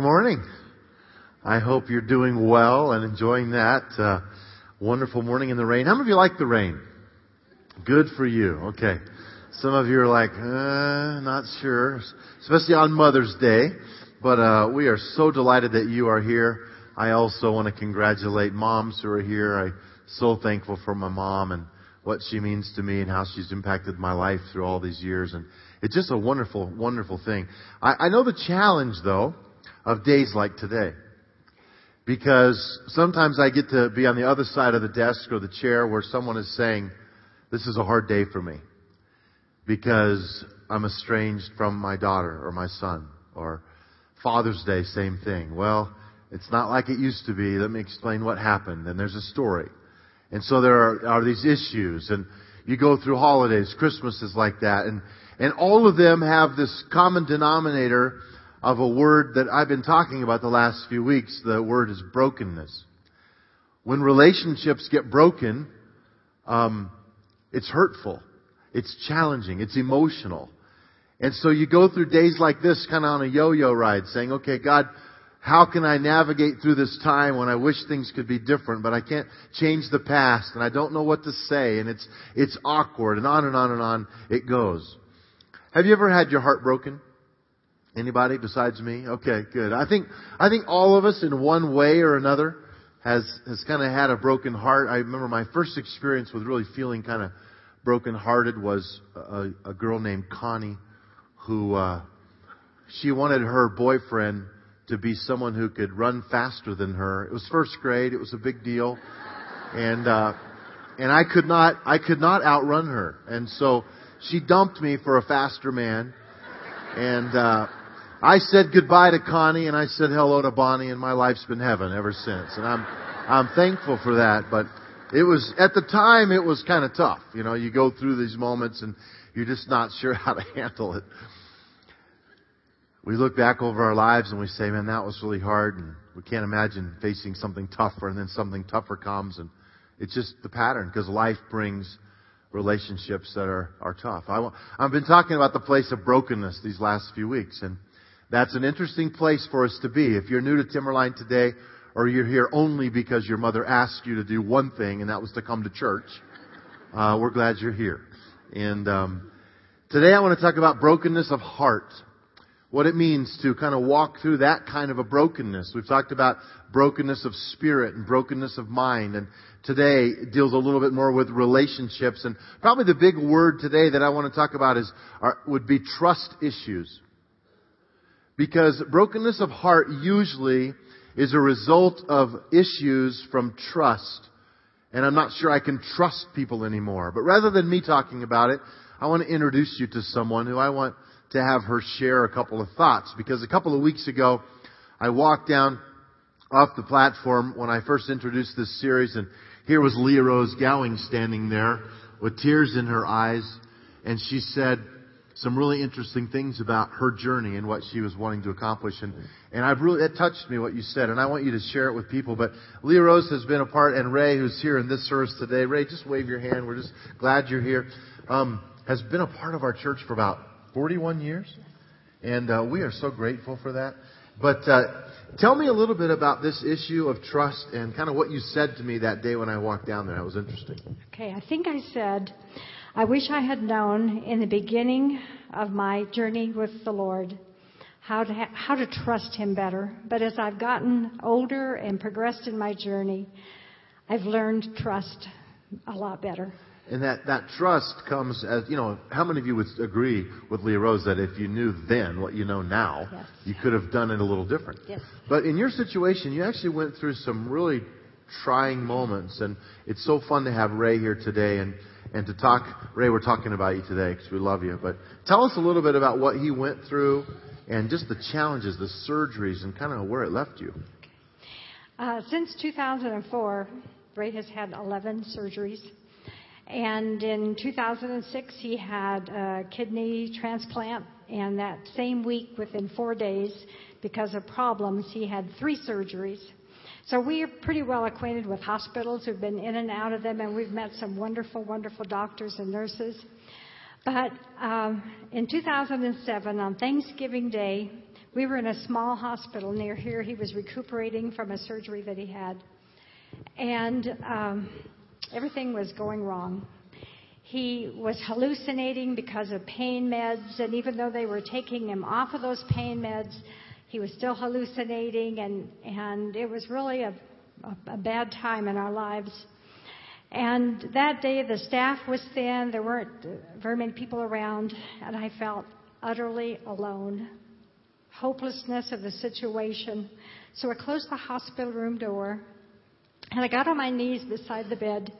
Morning. I hope you're doing well and enjoying that uh, wonderful morning in the rain. How many of you like the rain? Good for you. Okay. Some of you are like, uh, not sure, especially on Mother's Day. But uh, we are so delighted that you are here. I also want to congratulate moms who are here. I'm so thankful for my mom and what she means to me and how she's impacted my life through all these years. And it's just a wonderful, wonderful thing. I, I know the challenge, though, of days like today. Because sometimes I get to be on the other side of the desk or the chair where someone is saying, this is a hard day for me. Because I'm estranged from my daughter or my son. Or Father's Day, same thing. Well, it's not like it used to be. Let me explain what happened. And there's a story. And so there are, are these issues. And you go through holidays. Christmas is like that. And, and all of them have this common denominator of a word that I've been talking about the last few weeks. The word is brokenness. When relationships get broken, um, it's hurtful. It's challenging. It's emotional. And so you go through days like this kind of on a yo-yo ride saying, okay, God, how can I navigate through this time when I wish things could be different, but I can't change the past and I don't know what to say and it's, it's awkward and on and on and on it goes. Have you ever had your heart broken? Anybody besides me? Okay, good. I think, I think all of us in one way or another has, has kind of had a broken heart. I remember my first experience with really feeling kind of broken hearted was a, a girl named Connie who, uh, she wanted her boyfriend to be someone who could run faster than her. It was first grade. It was a big deal. And, uh, and I could not, I could not outrun her. And so she dumped me for a faster man. And, uh, I said goodbye to Connie and I said hello to Bonnie and my life's been heaven ever since. And I'm, I'm thankful for that. But it was, at the time, it was kind of tough. You know, you go through these moments and you're just not sure how to handle it. We look back over our lives and we say, man, that was really hard and we can't imagine facing something tougher and then something tougher comes and it's just the pattern because life brings relationships that are, are tough. I, I've been talking about the place of brokenness these last few weeks and that's an interesting place for us to be. If you're new to Timberline today, or you're here only because your mother asked you to do one thing, and that was to come to church, uh, we're glad you're here. And um, today I want to talk about brokenness of heart. What it means to kind of walk through that kind of a brokenness. We've talked about brokenness of spirit and brokenness of mind, and today deals a little bit more with relationships. And probably the big word today that I want to talk about is are, would be trust issues. Because brokenness of heart usually is a result of issues from trust. And I'm not sure I can trust people anymore. But rather than me talking about it, I want to introduce you to someone who I want to have her share a couple of thoughts. Because a couple of weeks ago, I walked down off the platform when I first introduced this series and here was Leah Rose Gowing standing there with tears in her eyes and she said, some really interesting things about her journey and what she was wanting to accomplish. And, and I've really, it touched me what you said, and I want you to share it with people. But Leah Rose has been a part, and Ray, who's here in this service today. Ray, just wave your hand. We're just glad you're here. Um, has been a part of our church for about 41 years. And uh, we are so grateful for that. But uh, tell me a little bit about this issue of trust and kind of what you said to me that day when I walked down there. That was interesting. Okay, I think I said I wish I had known in the beginning of my journey with the Lord how to, ha- how to trust Him better. But as I've gotten older and progressed in my journey, I've learned trust a lot better. And that, that trust comes as, you know, how many of you would agree with Leah Rose that if you knew then what you know now, yes. you could have done it a little different? Yes. But in your situation, you actually went through some really trying moments, and it's so fun to have Ray here today. And and to talk. Ray, we're talking about you today because we love you. But tell us a little bit about what he went through and just the challenges, the surgeries, and kind of where it left you. Uh, since 2004, Ray has had 11 surgeries. And in 2006, he had a kidney transplant. And that same week, within four days, because of problems, he had three surgeries. So we are pretty well acquainted with hospitals. We've been in and out of them, and we've met some wonderful, wonderful doctors and nurses. But um, in 2007, on Thanksgiving Day, We were in a small hospital near here. He was recuperating from a surgery that he had. And um, everything was going wrong. He was hallucinating because of pain meds, and even though they were taking him off of those pain meds, he was still hallucinating, and, and it was really a, a, a bad time in our lives. And that day, the staff was thin, there weren't uh, very many people around, and I felt utterly alone. Hopelessness of the situation. So I closed the hospital room door, and I got on my knees beside the bed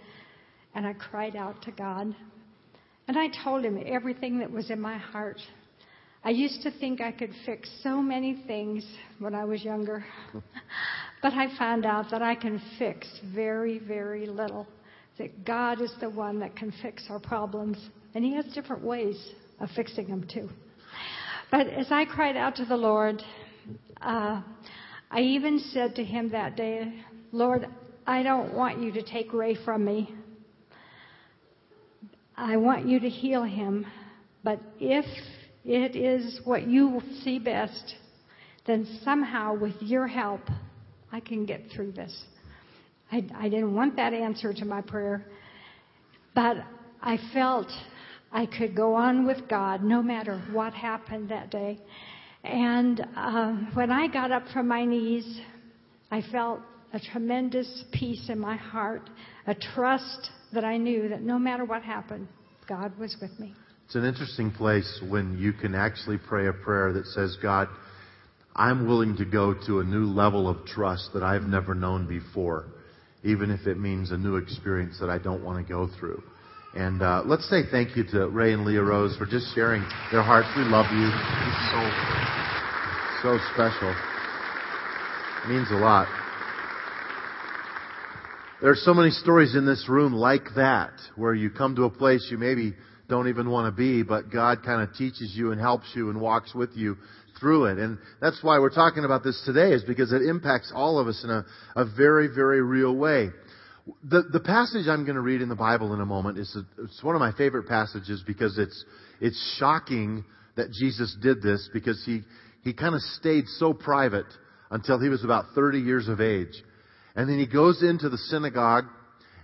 and I cried out to God. And I told him everything that was in my heart. I used to think I could fix so many things when I was younger, but I found out that I can fix very, very little. That God is the one that can fix our problems, and He has different ways of fixing them too. But as I cried out to the Lord, uh, I even said to Him that day, Lord, I don't want you to take Ray from me. I want you to heal him, but if it is what you see best, then somehow with your help, I can get through this. I, I didn't want that answer to my prayer, but I felt I could go on with God no matter what happened that day. And um, when I got up from my knees, I felt a tremendous peace in my heart, a trust that I knew that no matter what happened, God was with me. It's an interesting place when you can actually pray a prayer that says, God, I'm willing to go to a new level of trust that I've never known before, even if it means a new experience that I don't want to go through. And uh, let's say thank you to Ray and Leah Rose for just sharing their hearts. We love you. It's so, so special. It means a lot. There are so many stories in this room like that, where you come to a place you maybe don't even want to be, but God kind of teaches you and helps you and walks with you through it. And that's why we're talking about this today, is because it impacts all of us in a, a very, very real way. The, the passage I'm going to read in the Bible in a moment is a, it's one of my favorite passages because it's, it's shocking that Jesus did this because he, he kind of stayed so private until he was about 30 years of age. And then he goes into the synagogue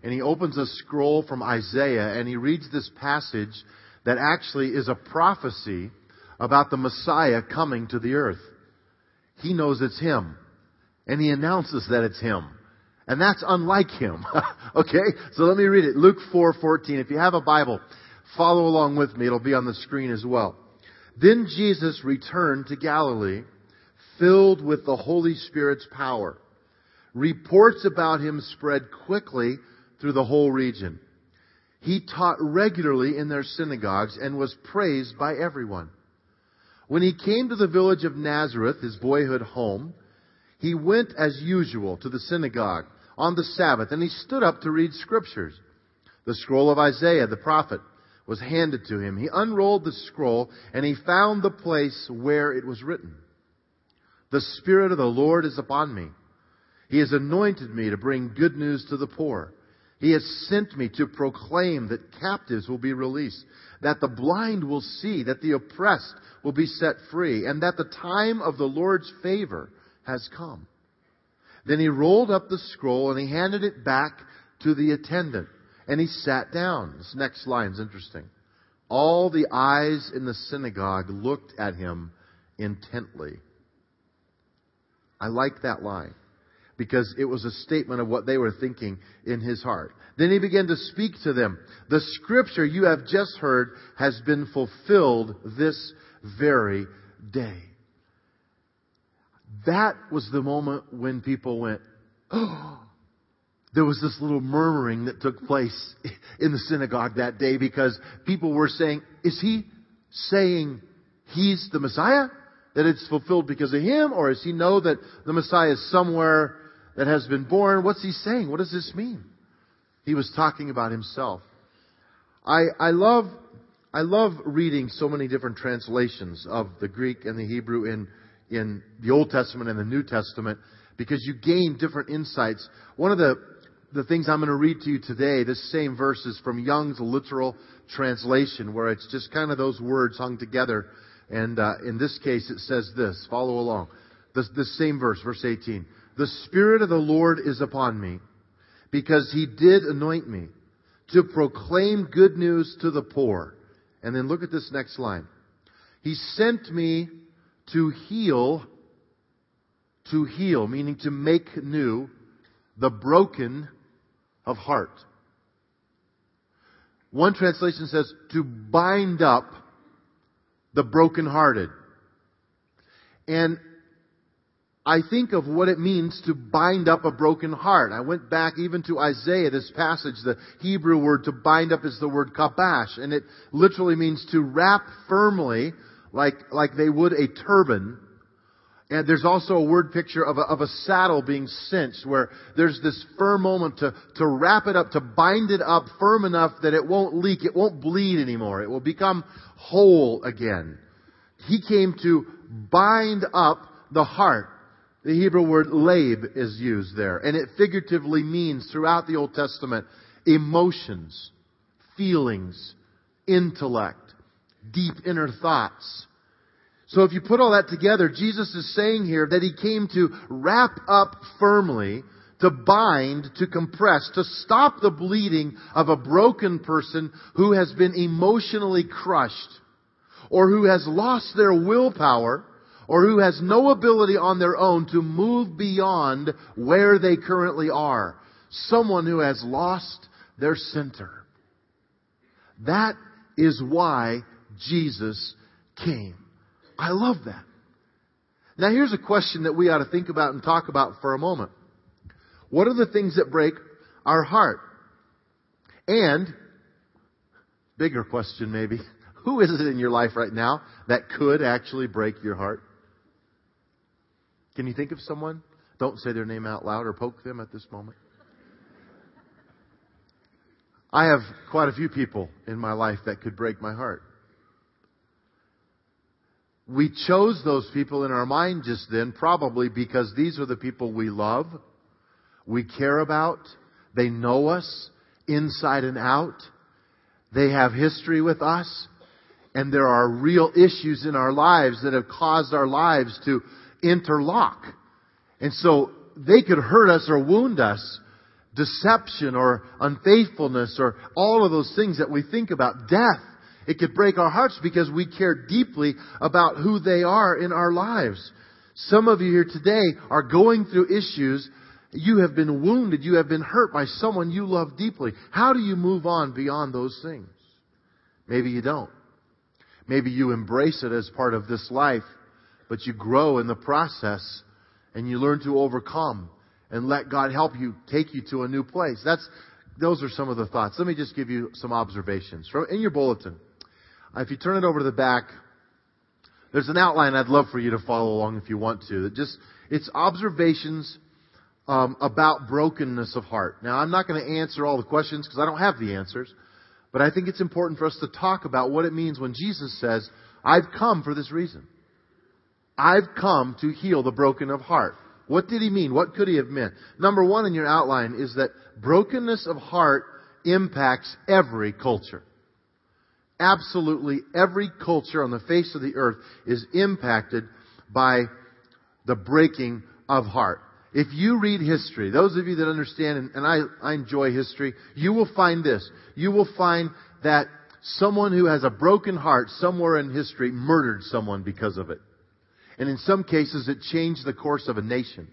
and he opens a scroll from Isaiah and he reads this passage that actually is a prophecy about the Messiah coming to the earth. He knows it's him. And he announces that it's him. And that's unlike him. okay? So let me read it. Luke 4:14. If you have a Bible, follow along with me. It'll be on the screen as well. Then Jesus returned to Galilee, filled with the Holy Spirit's power Reports about him spread quickly through the whole region. He taught regularly in their synagogues and was praised by everyone. When he came to the village of Nazareth, his boyhood home, he went as usual to the synagogue on the Sabbath and he stood up to read scriptures. The scroll of Isaiah, the prophet, was handed to him. He unrolled the scroll and he found the place where it was written. The Spirit of the Lord is upon me he has anointed me to bring good news to the poor. He has sent me to proclaim that captives will be released, that the blind will see, that the oppressed will be set free, and that the time of the Lord's favor has come. Then he rolled up the scroll and he handed it back to the attendant, and he sat down. This next line is interesting. All the eyes in the synagogue looked at him intently. I like that line because it was a statement of what they were thinking in his heart. Then he began to speak to them. The scripture you have just heard has been fulfilled this very day. That was the moment when people went, oh, there was this little murmuring that took place in the synagogue that day because people were saying, is he saying he's the Messiah? That it's fulfilled because of him? Or does he know that the Messiah is somewhere that has been born. What's he saying? What does this mean? He was talking about himself. I, I love, I love reading so many different translations of the Greek and the Hebrew in, in the Old Testament and the New Testament because you gain different insights. One of the, the things I'm going to read to you today, this same verse is from Young's literal translation where it's just kind of those words hung together And uh, in this case, it says this. Follow along. This, this same verse, verse 18. The Spirit of the Lord is upon me because He did anoint me to proclaim good news to the poor. And then look at this next line. He sent me to heal, to heal, meaning to make new the broken of heart. One translation says to bind up the brokenhearted. And I think of what it means to bind up a broken heart. I went back even to Isaiah, this passage. The Hebrew word to bind up is the word kabash, and it literally means to wrap firmly, like, like they would a turban. And there's also a word picture of a, of a saddle being cinched where there's this firm moment to, to wrap it up, to bind it up firm enough that it won't leak, it won't bleed anymore. It will become whole again. He came to bind up the heart. The Hebrew word lab is used there, and it figuratively means throughout the Old Testament emotions, feelings, intellect, deep inner thoughts. So if you put all that together, Jesus is saying here that he came to wrap up firmly, to bind, to compress, to stop the bleeding of a broken person who has been emotionally crushed, or who has lost their willpower, or who has no ability on their own to move beyond where they currently are. Someone who has lost their center. That is why Jesus came. I love that. Now here's a question that we ought to think about and talk about for a moment. What are the things that break our heart? And, bigger question maybe, who is it in your life right now that could actually break your heart? Can you think of someone? Don't say their name out loud or poke them at this moment. I have quite a few people in my life that could break my heart. We chose those people in our mind just then probably because these are the people we love, we care about, they know us inside and out, they have history with us, and there are real issues in our lives that have caused our lives to interlock. And so they could hurt us or wound us. Deception or unfaithfulness or all of those things that we think about. Death. It could break our hearts because we care deeply about who they are in our lives. Some of you here today are going through issues. You have been wounded. You have been hurt by someone you love deeply. How do you move on beyond those things? Maybe you don't. Maybe you embrace it as part of this life, but you grow in the process and you learn to overcome and let God help you take you to a new place. That's, those are some of the thoughts. Let me just give you some observations from in your bulletin. Uh, if you turn it over to the back, there's an outline I'd love for you to follow along if you want to. Just it's observations um, about brokenness of heart. Now, I'm not going to answer all the questions because I don't have the answers, but I think it's important for us to talk about what it means when Jesus says, "I've come for this reason. I've come to heal the broken of heart." What did he mean? What could he have meant? Number one in your outline is that brokenness of heart impacts every culture absolutely every culture on the face of the earth is impacted by the breaking of heart. If you read history, those of you that understand, and, I, I enjoy history, you will find this. You will find that someone who has a broken heart somewhere in history murdered someone because of it. And in some cases, it changed the course of a nation.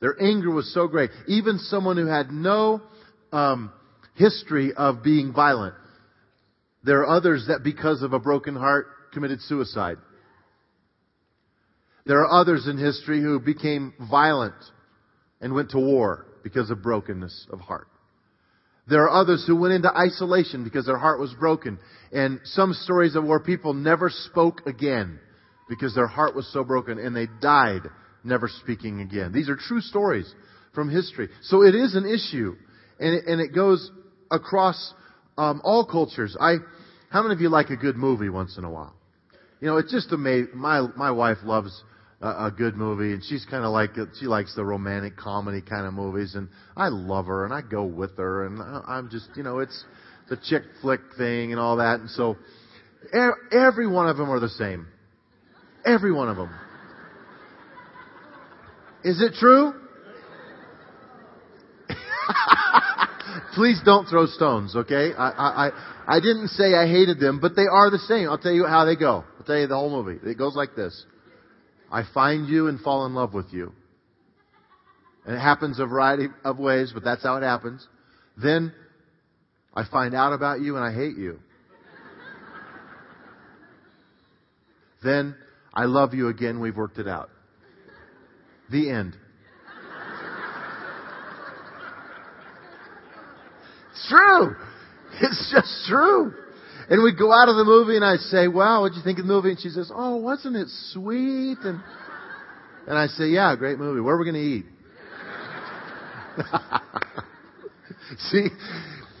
Their anger was so great. Even someone who had no um, history of being violent there are others that because of a broken heart committed suicide. There are others in history who became violent and went to war because of brokenness of heart. There are others who went into isolation because their heart was broken. And some stories of where people never spoke again because their heart was so broken and they died never speaking again. These are true stories from history. So it is an issue and it, and it goes across um, all cultures. I, how many of you like a good movie once in a while? You know, it's just amazing. My my wife loves a, a good movie, and she's kind of like she likes the romantic comedy kind of movies, and I love her, and I go with her, and I, I'm just you know, it's the chick flick thing and all that, and so Every one of them are the same. Every one of them. Is it true? Please don't throw stones, okay? I, I, I didn't say I hated them, but they are the same. I'll tell you how they go. I'll tell you the whole movie. It goes like this. I find you and fall in love with you. And it happens a variety of ways, but that's how it happens. Then I find out about you and I hate you. then I love you again. We've worked it out. The end. It's true. It's just true. And we go out of the movie and I say, wow, what'd you think of the movie? And she says, oh, wasn't it sweet? And, and I say, yeah, great movie. Where are we going to eat? see,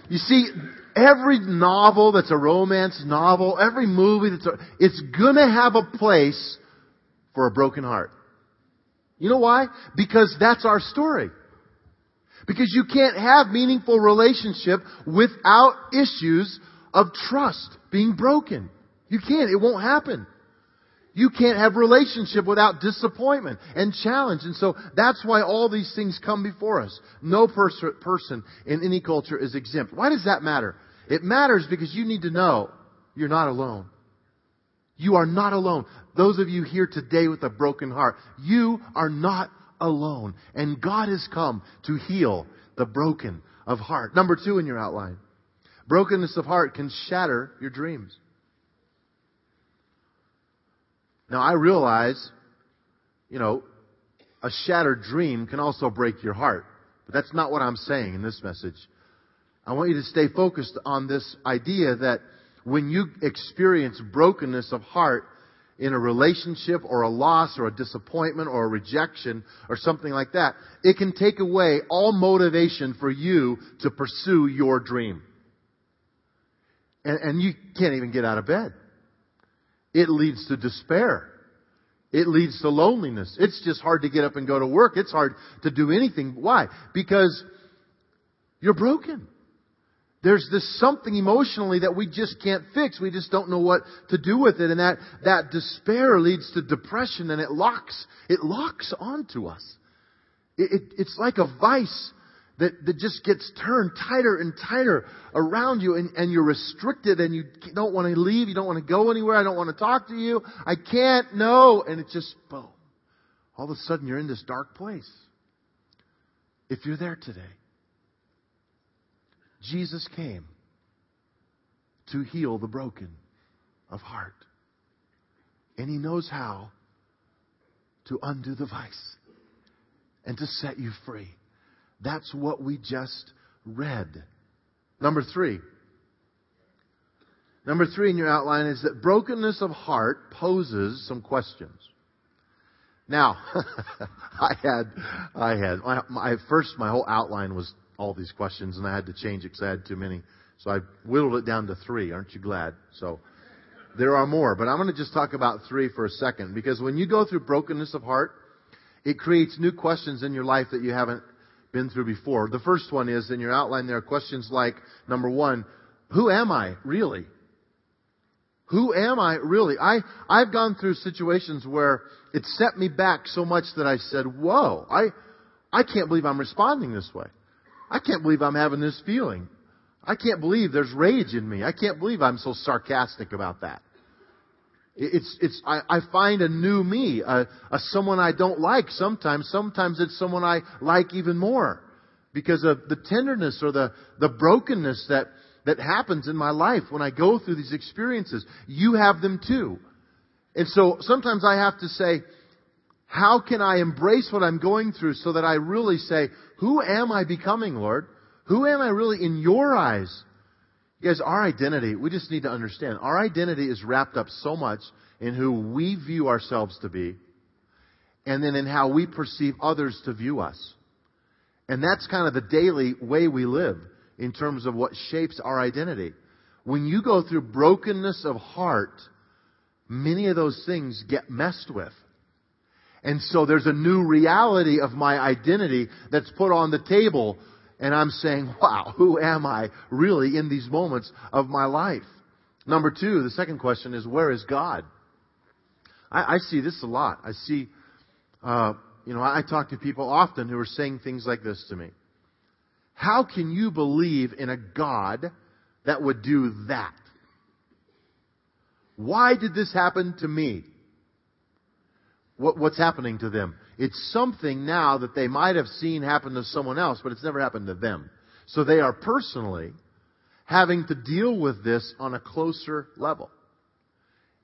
you see, every novel that's a romance novel, every movie that's a, it's gonna have a place for a broken heart. You know why? Because that's our story. Because you can't have meaningful relationship without issues of trust being broken. You can't. It won't happen. You can't have relationship without disappointment and challenge. And so that's why all these things come before us. No pers- person in any culture is exempt. Why does that matter? It matters because you need to know you're not alone. You are not alone. Those of you here today with a broken heart, you are not alone. And God has come to heal the broken of heart. Number two in your outline. Brokenness of heart can shatter your dreams. Now I realize, you know, a shattered dream can also break your heart. But that's not what I'm saying in this message. I want you to stay focused on this idea that when you experience brokenness of heart in a relationship or a loss or a disappointment or a rejection or something like that, it can take away all motivation for you to pursue your dream. And, and you can't even get out of bed. It leads to despair. It leads to loneliness. It's just hard to get up and go to work. It's hard to do anything. Why? Because you're broken. There's this something emotionally that we just can't fix. We just don't know what to do with it. And that, that despair leads to depression and it locks, it locks onto us. It, it, it's like a vice that, that just gets turned tighter and tighter around you and, and you're restricted and you don't want to leave, you don't want to go anywhere, I don't want to talk to you, I can't, no, and it just, boom. All of a sudden you're in this dark place. If you're there today, Jesus came to heal the broken of heart. And he knows how to undo the vice and to set you free. That's what we just read. Number three. Number three in your outline is that brokenness of heart poses some questions. Now, I had, I had, my, my, first, my whole outline was all these questions and I had to change it because I had too many. So I whittled it down to three. Aren't you glad? So there are more, but I'm going to just talk about three for a second because when you go through brokenness of heart, it creates new questions in your life that you haven't been through before. The first one is in your outline there are questions like, number one, who am I really? Who am I really? I, I've gone through situations where it set me back so much that I said, whoa, I, I can't believe I'm responding this way. I can't believe I'm having this feeling. I can't believe there's rage in me. I can't believe I'm so sarcastic about that. It's, it's, I, I find a new me, a, a someone I don't like sometimes. Sometimes it's someone I like even more because of the tenderness or the, the brokenness that, that happens in my life when I go through these experiences. You have them too. And so sometimes I have to say, how can I embrace what I'm going through so that I really say, who am I becoming, Lord? Who am I really in your eyes? Guys, our identity, we just need to understand, our identity is wrapped up so much in who we view ourselves to be, and then in how we perceive others to view us. And that's kind of the daily way we live in terms of what shapes our identity. When you go through brokenness of heart, many of those things get messed with. And so there's a new reality of my identity that's put on the table and I'm saying, wow, who am I really in these moments of my life? Number two, the second question is, where is God? I, I see this a lot. I see, uh, you know, I talk to people often who are saying things like this to me. How can you believe in a God that would do that? Why did this happen to me? What, what's happening to them? It's something now that they might have seen happen to someone else, but it's never happened to them. So they are personally having to deal with this on a closer level.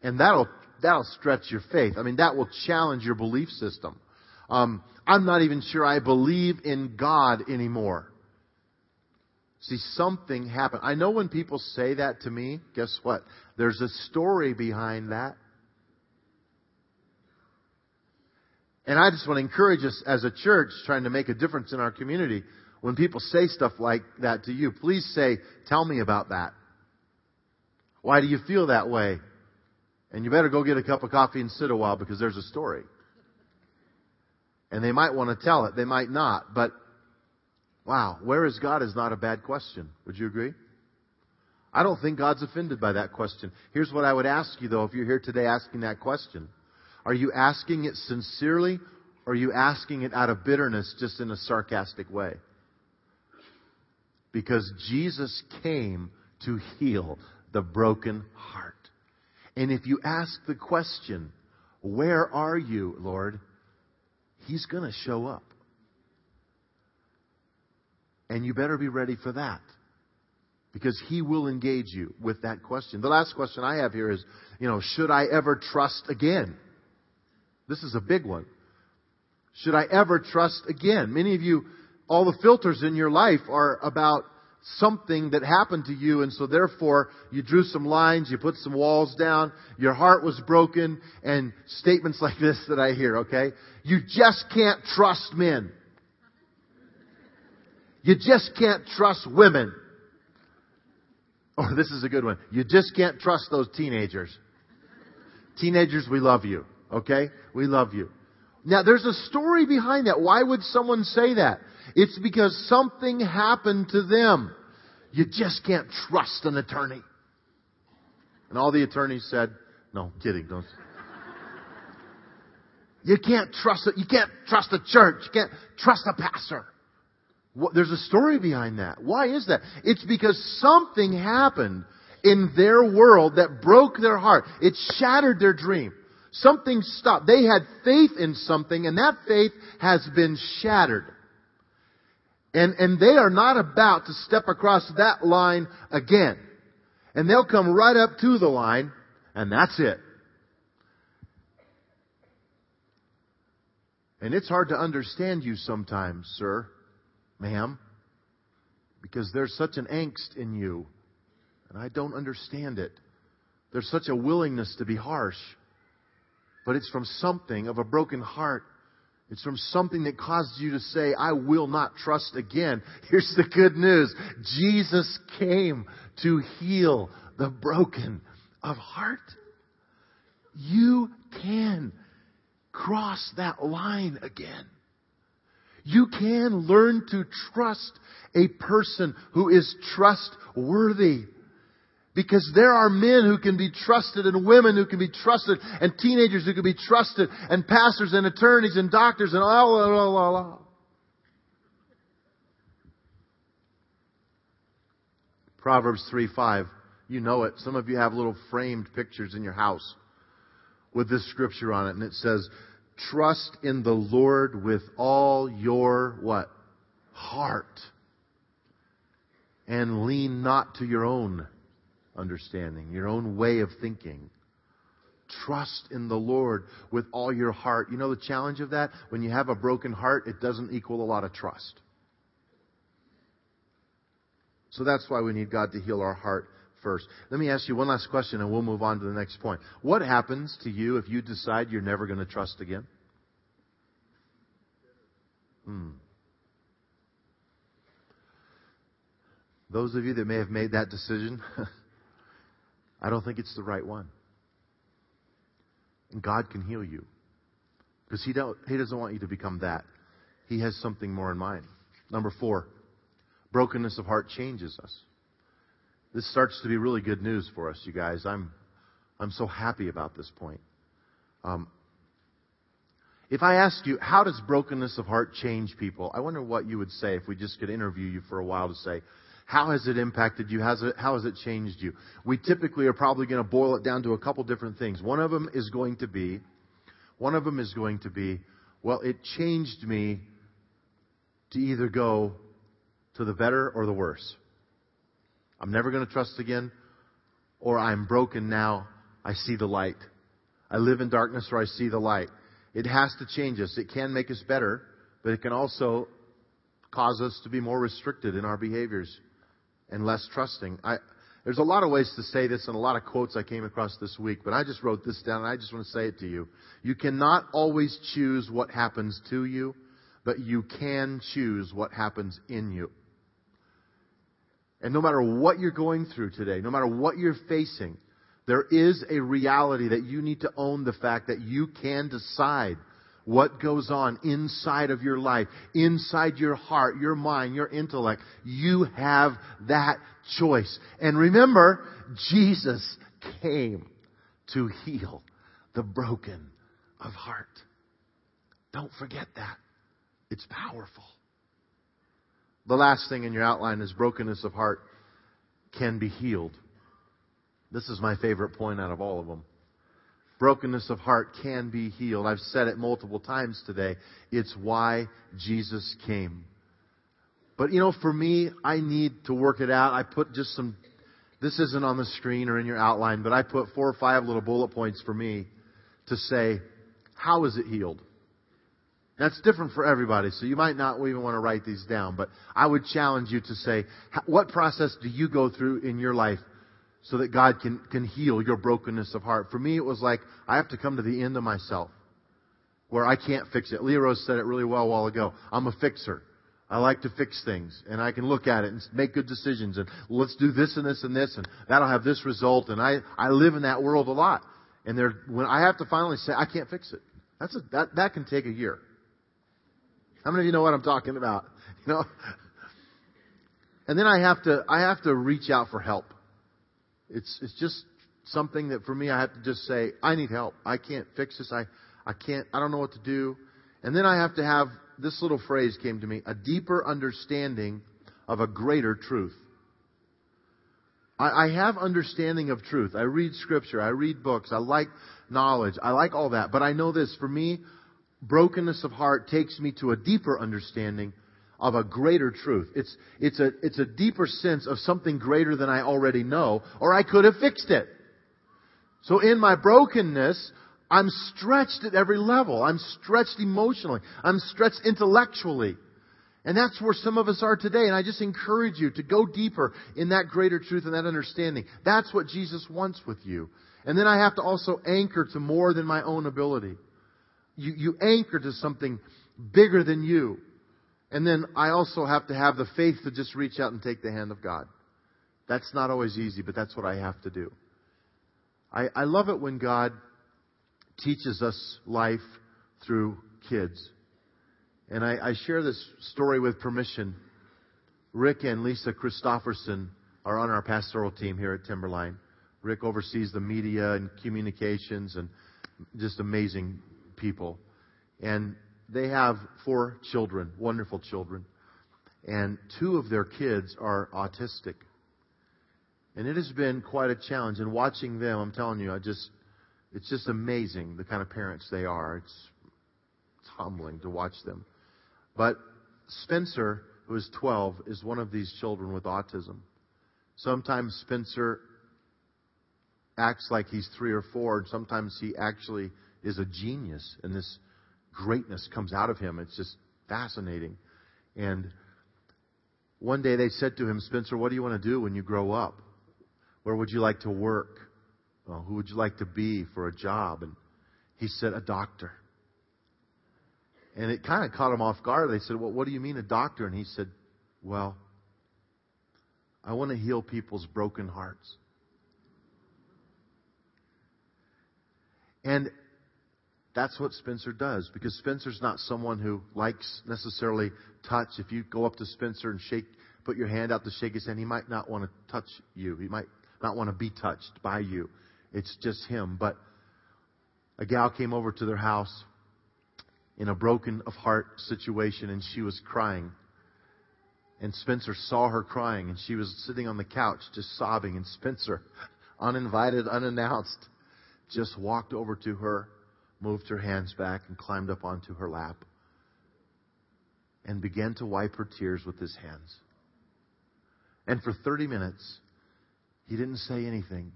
And that'll, that'll stretch your faith. I mean, that will challenge your belief system. Um, I'm not even sure I believe in God anymore. See, something happened. I know when people say that to me, guess what? There's a story behind that. And I just want to encourage us as a church trying to make a difference in our community. When people say stuff like that to you, please say, tell me about that. Why do you feel that way? And you better go get a cup of coffee and sit a while because there's a story. And they might want to tell it, they might not, but wow, where is God is not a bad question. Would you agree? I don't think God's offended by that question. Here's what I would ask you though, if you're here today asking that question. Are you asking it sincerely or are you asking it out of bitterness just in a sarcastic way? Because Jesus came to heal the broken heart. And if you ask the question, where are you, Lord? He's going to show up. And you better be ready for that. Because he will engage you with that question. The last question I have here is, you know, should I ever trust again? This is a big one. Should I ever trust again? Many of you, all the filters in your life are about something that happened to you and so therefore you drew some lines, you put some walls down, your heart was broken, and statements like this that I hear, okay? You just can't trust men. You just can't trust women. Oh, this is a good one. You just can't trust those teenagers. Teenagers, we love you. Okay? We love you. Now, there's a story behind that. Why would someone say that? It's because something happened to them. You just can't trust an attorney. And all the attorneys said, no, kidding, don't. You can't trust. You can't trust a church. You can't trust a pastor. There's a story behind that. Why is that? It's because something happened in their world that broke their heart. It shattered their dream. Something stopped. They had faith in something and that faith has been shattered. And, and they are not about to step across that line again. And they'll come right up to the line and that's it. And it's hard to understand you sometimes, sir, ma'am, because there's such an angst in you. And I don't understand it. There's such a willingness to be harsh but it's from something of a broken heart. It's from something that causes you to say, I will not trust again. Here's the good news. Jesus came to heal the broken of heart. You can cross that line again. You can learn to trust a person who is trustworthy. Because there are men who can be trusted and women who can be trusted and teenagers who can be trusted and pastors and attorneys and doctors and all, all, all, all. Proverbs 3 5. You know it. Some of you have little framed pictures in your house with this scripture on it. And it says, Trust in the Lord with all your what? Heart. And lean not to your own understanding, your own way of thinking. Trust in the Lord with all your heart. You know the challenge of that? When you have a broken heart, it doesn't equal a lot of trust. So that's why we need God to heal our heart first. Let me ask you one last question and we'll move on to the next point. What happens to you if you decide you're never going to trust again? Hmm. Those of you that may have made that decision, I don't think it's the right one. And God can heal you. Because he, don't, he doesn't want you to become that. He has something more in mind. Number four, brokenness of heart changes us. this starts to be really good news for us, you guys. I'm, I'm so happy about this point. Um, if I asked you, how does brokenness of heart change people? I wonder what you would say if we just could interview you for a while to say, how has it impacted you? Has it, how has it changed you? We typically are probably going to boil it down to a couple different things. One of them is going to be, one of them is going to be, well, it changed me to either go to the better or the worse. I'm never going to trust again, or I'm broken now. I see the light. I live in darkness or I see the light. It has to change us. It can make us better, but it can also cause us to be more restricted in our behaviors and less trusting. I, there's a lot of ways to say this and a lot of quotes I came across this week, but I just wrote this down and I just want to say it to you. You cannot always choose what happens to you, but you can choose what happens in you. And no matter what you're going through today, no matter what you're facing, there is a reality that you need to own the fact that you can decide what goes on inside of your life, inside your heart, your mind, your intellect. You have that choice. And remember, Jesus came to heal the broken of heart. Don't forget that. It's powerful. The last thing in your outline is brokenness of heart can be healed. This is my favorite point out of all of them. Brokenness of heart can be healed. I've said it multiple times today. It's why Jesus came. But you know, for me, I need to work it out. I put just some, this isn't on the screen or in your outline, but I put four or five little bullet points for me to say, how is it healed? That's different for everybody, so you might not even want to write these down, but I would challenge you to say, what process do you go through in your life so that God can, can heal your brokenness of heart? For me, it was like, I have to come to the end of myself where I can't fix it. Leah Rose said it really well a while ago. I'm a fixer. I like to fix things and I can look at it and make good decisions and let's do this and this and this and that'll have this result and I, I live in that world a lot. And there, when I have to finally say, I can't fix it. That's a, that, that can take a year. How many of you know what I'm talking about? You know? And then I have to, I have to reach out for help. It's, it's just something that for me, I have to just say, I need help. I can't fix this. I, I can't, I don't know what to do. And then I have to have, this little phrase came to me, a deeper understanding of a greater truth. I, I have understanding of truth. I read scripture. I read books. I like knowledge. I like all that. But I know this, for me, brokenness of heart takes me to a deeper understanding of a greater truth. It's, it's, a, it's a deeper sense of something greater than I already know, or I could have fixed it. So in my brokenness, I'm stretched at every level. I'm stretched emotionally. I'm stretched intellectually. And that's where some of us are today. And I just encourage you to go deeper in that greater truth and that understanding. That's what Jesus wants with you. And then I have to also anchor to more than my own ability. You, you anchor to something bigger than you. And then I also have to have the faith to just reach out and take the hand of God. That's not always easy, but that's what I have to do. I, I love it when God teaches us life through kids. And I, I share this story with permission. Rick and Lisa Christofferson are on our pastoral team here at Timberline. Rick oversees the media and communications and just amazing people. And they have four children, wonderful children. And two of their kids are autistic. And it has been quite a challenge. And watching them, I'm telling you, I just, it's just amazing the kind of parents they are. It's, it's humbling to watch them. But Spencer, who is 12, is one of these children with autism. Sometimes Spencer acts like he's three or four, and sometimes he actually is a genius, and this greatness comes out of him. It's just fascinating. And one day they said to him, Spencer, what do you want to do when you grow up? Where would you like to work? Well, who would you like to be for a job? And he said, a doctor. And it kind of caught him off guard. They said, well, what do you mean a doctor? And he said, well, I want to heal people's broken hearts. And that's what Spencer does because Spencer's not someone who likes necessarily touch. If you go up to Spencer and shake, put your hand out to shake his hand. He might not want to touch you. He might not want to be touched by you. It's just him. But a gal came over to their house in a broken of heart situation and she was crying. And Spencer saw her crying and she was sitting on the couch just sobbing and Spencer, uninvited, unannounced, just walked over to her, moved her hands back and climbed up onto her lap and began to wipe her tears with his hands. And for 30 minutes, he didn't say anything,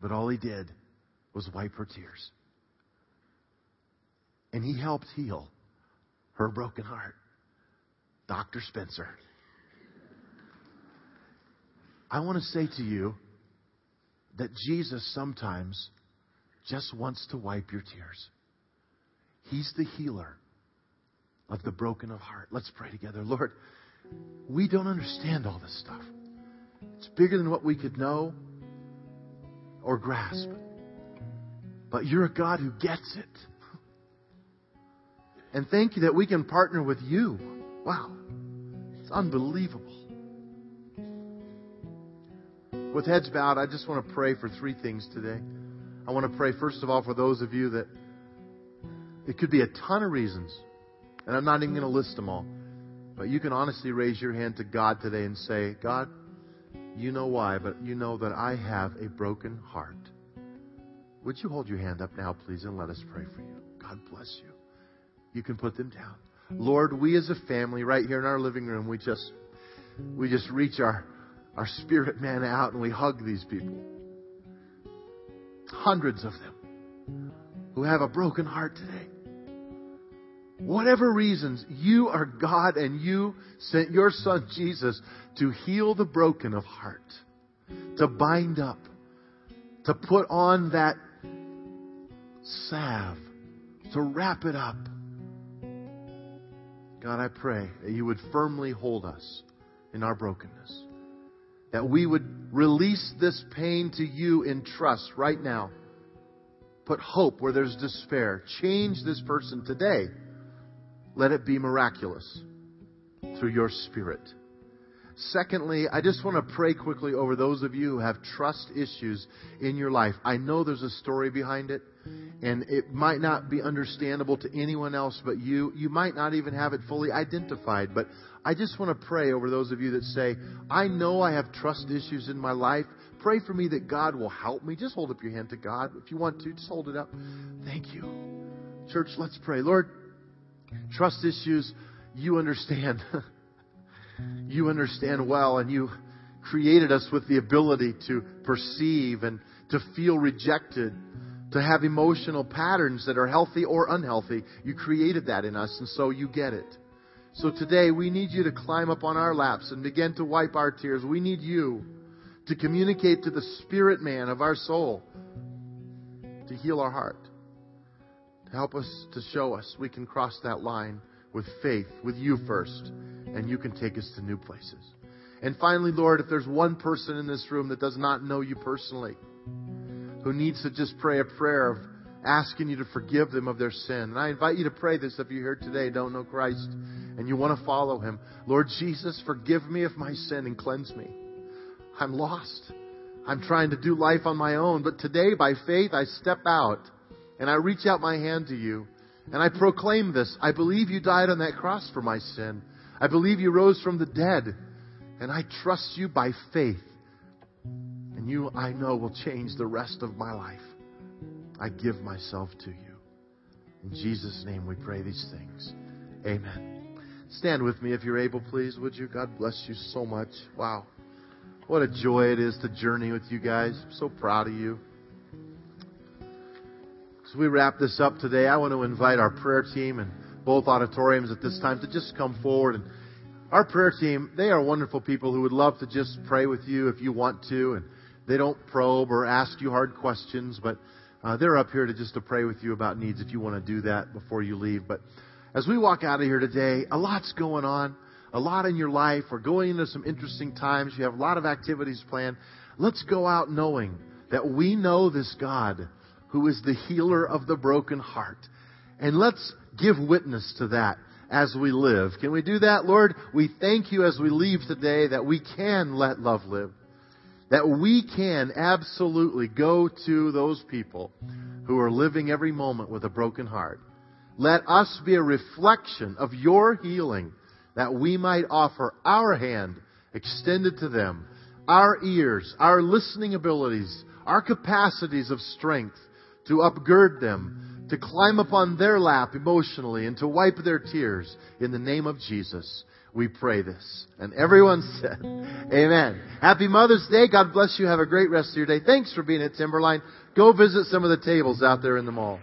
but all he did was wipe her tears. And he helped heal her broken heart. Dr. Spencer. I want to say to you that Jesus sometimes just wants to wipe your tears. He's the healer of the broken of heart. Let's pray together. Lord, we don't understand all this stuff. It's bigger than what we could know or grasp. But you're a God who gets it. And thank you that we can partner with you. Wow. It's unbelievable. With heads bowed, I just want to pray for three things today. I want to pray, first of all, for those of you that it could be a ton of reasons, and I'm not even going to list them all, but you can honestly raise your hand to God today and say, God, you know why, but you know that I have a broken heart. Would you hold your hand up now, please, and let us pray for you? God bless you. You can put them down. Lord, we as a family right here in our living room, we just we just reach our our spirit man out and we hug these people. Hundreds of them who have a broken heart today. Whatever reasons, you are God and you sent your son Jesus to heal the broken of heart, to bind up, to put on that salve, to wrap it up. God, I pray that you would firmly hold us in our brokenness. That we would release this pain to you in trust right now. Put hope where there's despair. Change this person today. Let it be miraculous through your spirit. Secondly, I just want to pray quickly over those of you who have trust issues in your life. I know there's a story behind it, and it might not be understandable to anyone else but you. You might not even have it fully identified, but I just want to pray over those of you that say, I know I have trust issues in my life. Pray for me that God will help me. Just hold up your hand to God. If you want to, just hold it up. Thank you. Church, let's pray. Lord, trust issues, you understand. you understand well, and you created us with the ability to perceive and to feel rejected, to have emotional patterns that are healthy or unhealthy. You created that in us, and so you get it. So today, we need you to climb up on our laps and begin to wipe our tears. We need you to communicate to the spirit man of our soul to heal our heart, to help us, to show us we can cross that line with faith, with you first, and you can take us to new places. And finally, Lord, if there's one person in this room that does not know you personally, who needs to just pray a prayer of asking you to forgive them of their sin. And I invite you to pray this if you're here today, don't know Christ, and you want to follow him. Lord Jesus, forgive me of my sin and cleanse me. I'm lost. I'm trying to do life on my own, but today by faith I step out and I reach out my hand to you and I proclaim this. I believe you died on that cross for my sin. I believe you rose from the dead. And I trust you by faith. And you, I know, will change the rest of my life. I give myself to you. In Jesus' name we pray these things. Amen. Stand with me if you're able, please, would you? God bless you so much. Wow. What a joy it is to journey with you guys. I'm so proud of you. As we wrap this up today, I want to invite our prayer team and both auditoriums at this time to just come forward. And our prayer team, they are wonderful people who would love to just pray with you if you want to. And they don't probe or ask you hard questions, but uh, they're up here to just to pray with you about needs if you want to do that before you leave. But as we walk out of here today, a lot's going on, a lot in your life. We're going into some interesting times. You have a lot of activities planned. Let's go out knowing that we know this God who is the healer of the broken heart. And let's give witness to that as we live. Can we do that, Lord? We thank you as we leave today that we can let love live. That we can absolutely go to those people who are living every moment with a broken heart. Let us be a reflection of your healing that we might offer our hand extended to them, our ears, our listening abilities, our capacities of strength to upgird them, to climb upon their lap emotionally, and to wipe their tears. In the name of Jesus, we pray this. And everyone said, Amen. Happy Mother's Day. God bless you. Have a great rest of your day. Thanks for being at Timberline. Go visit some of the tables out there in the mall.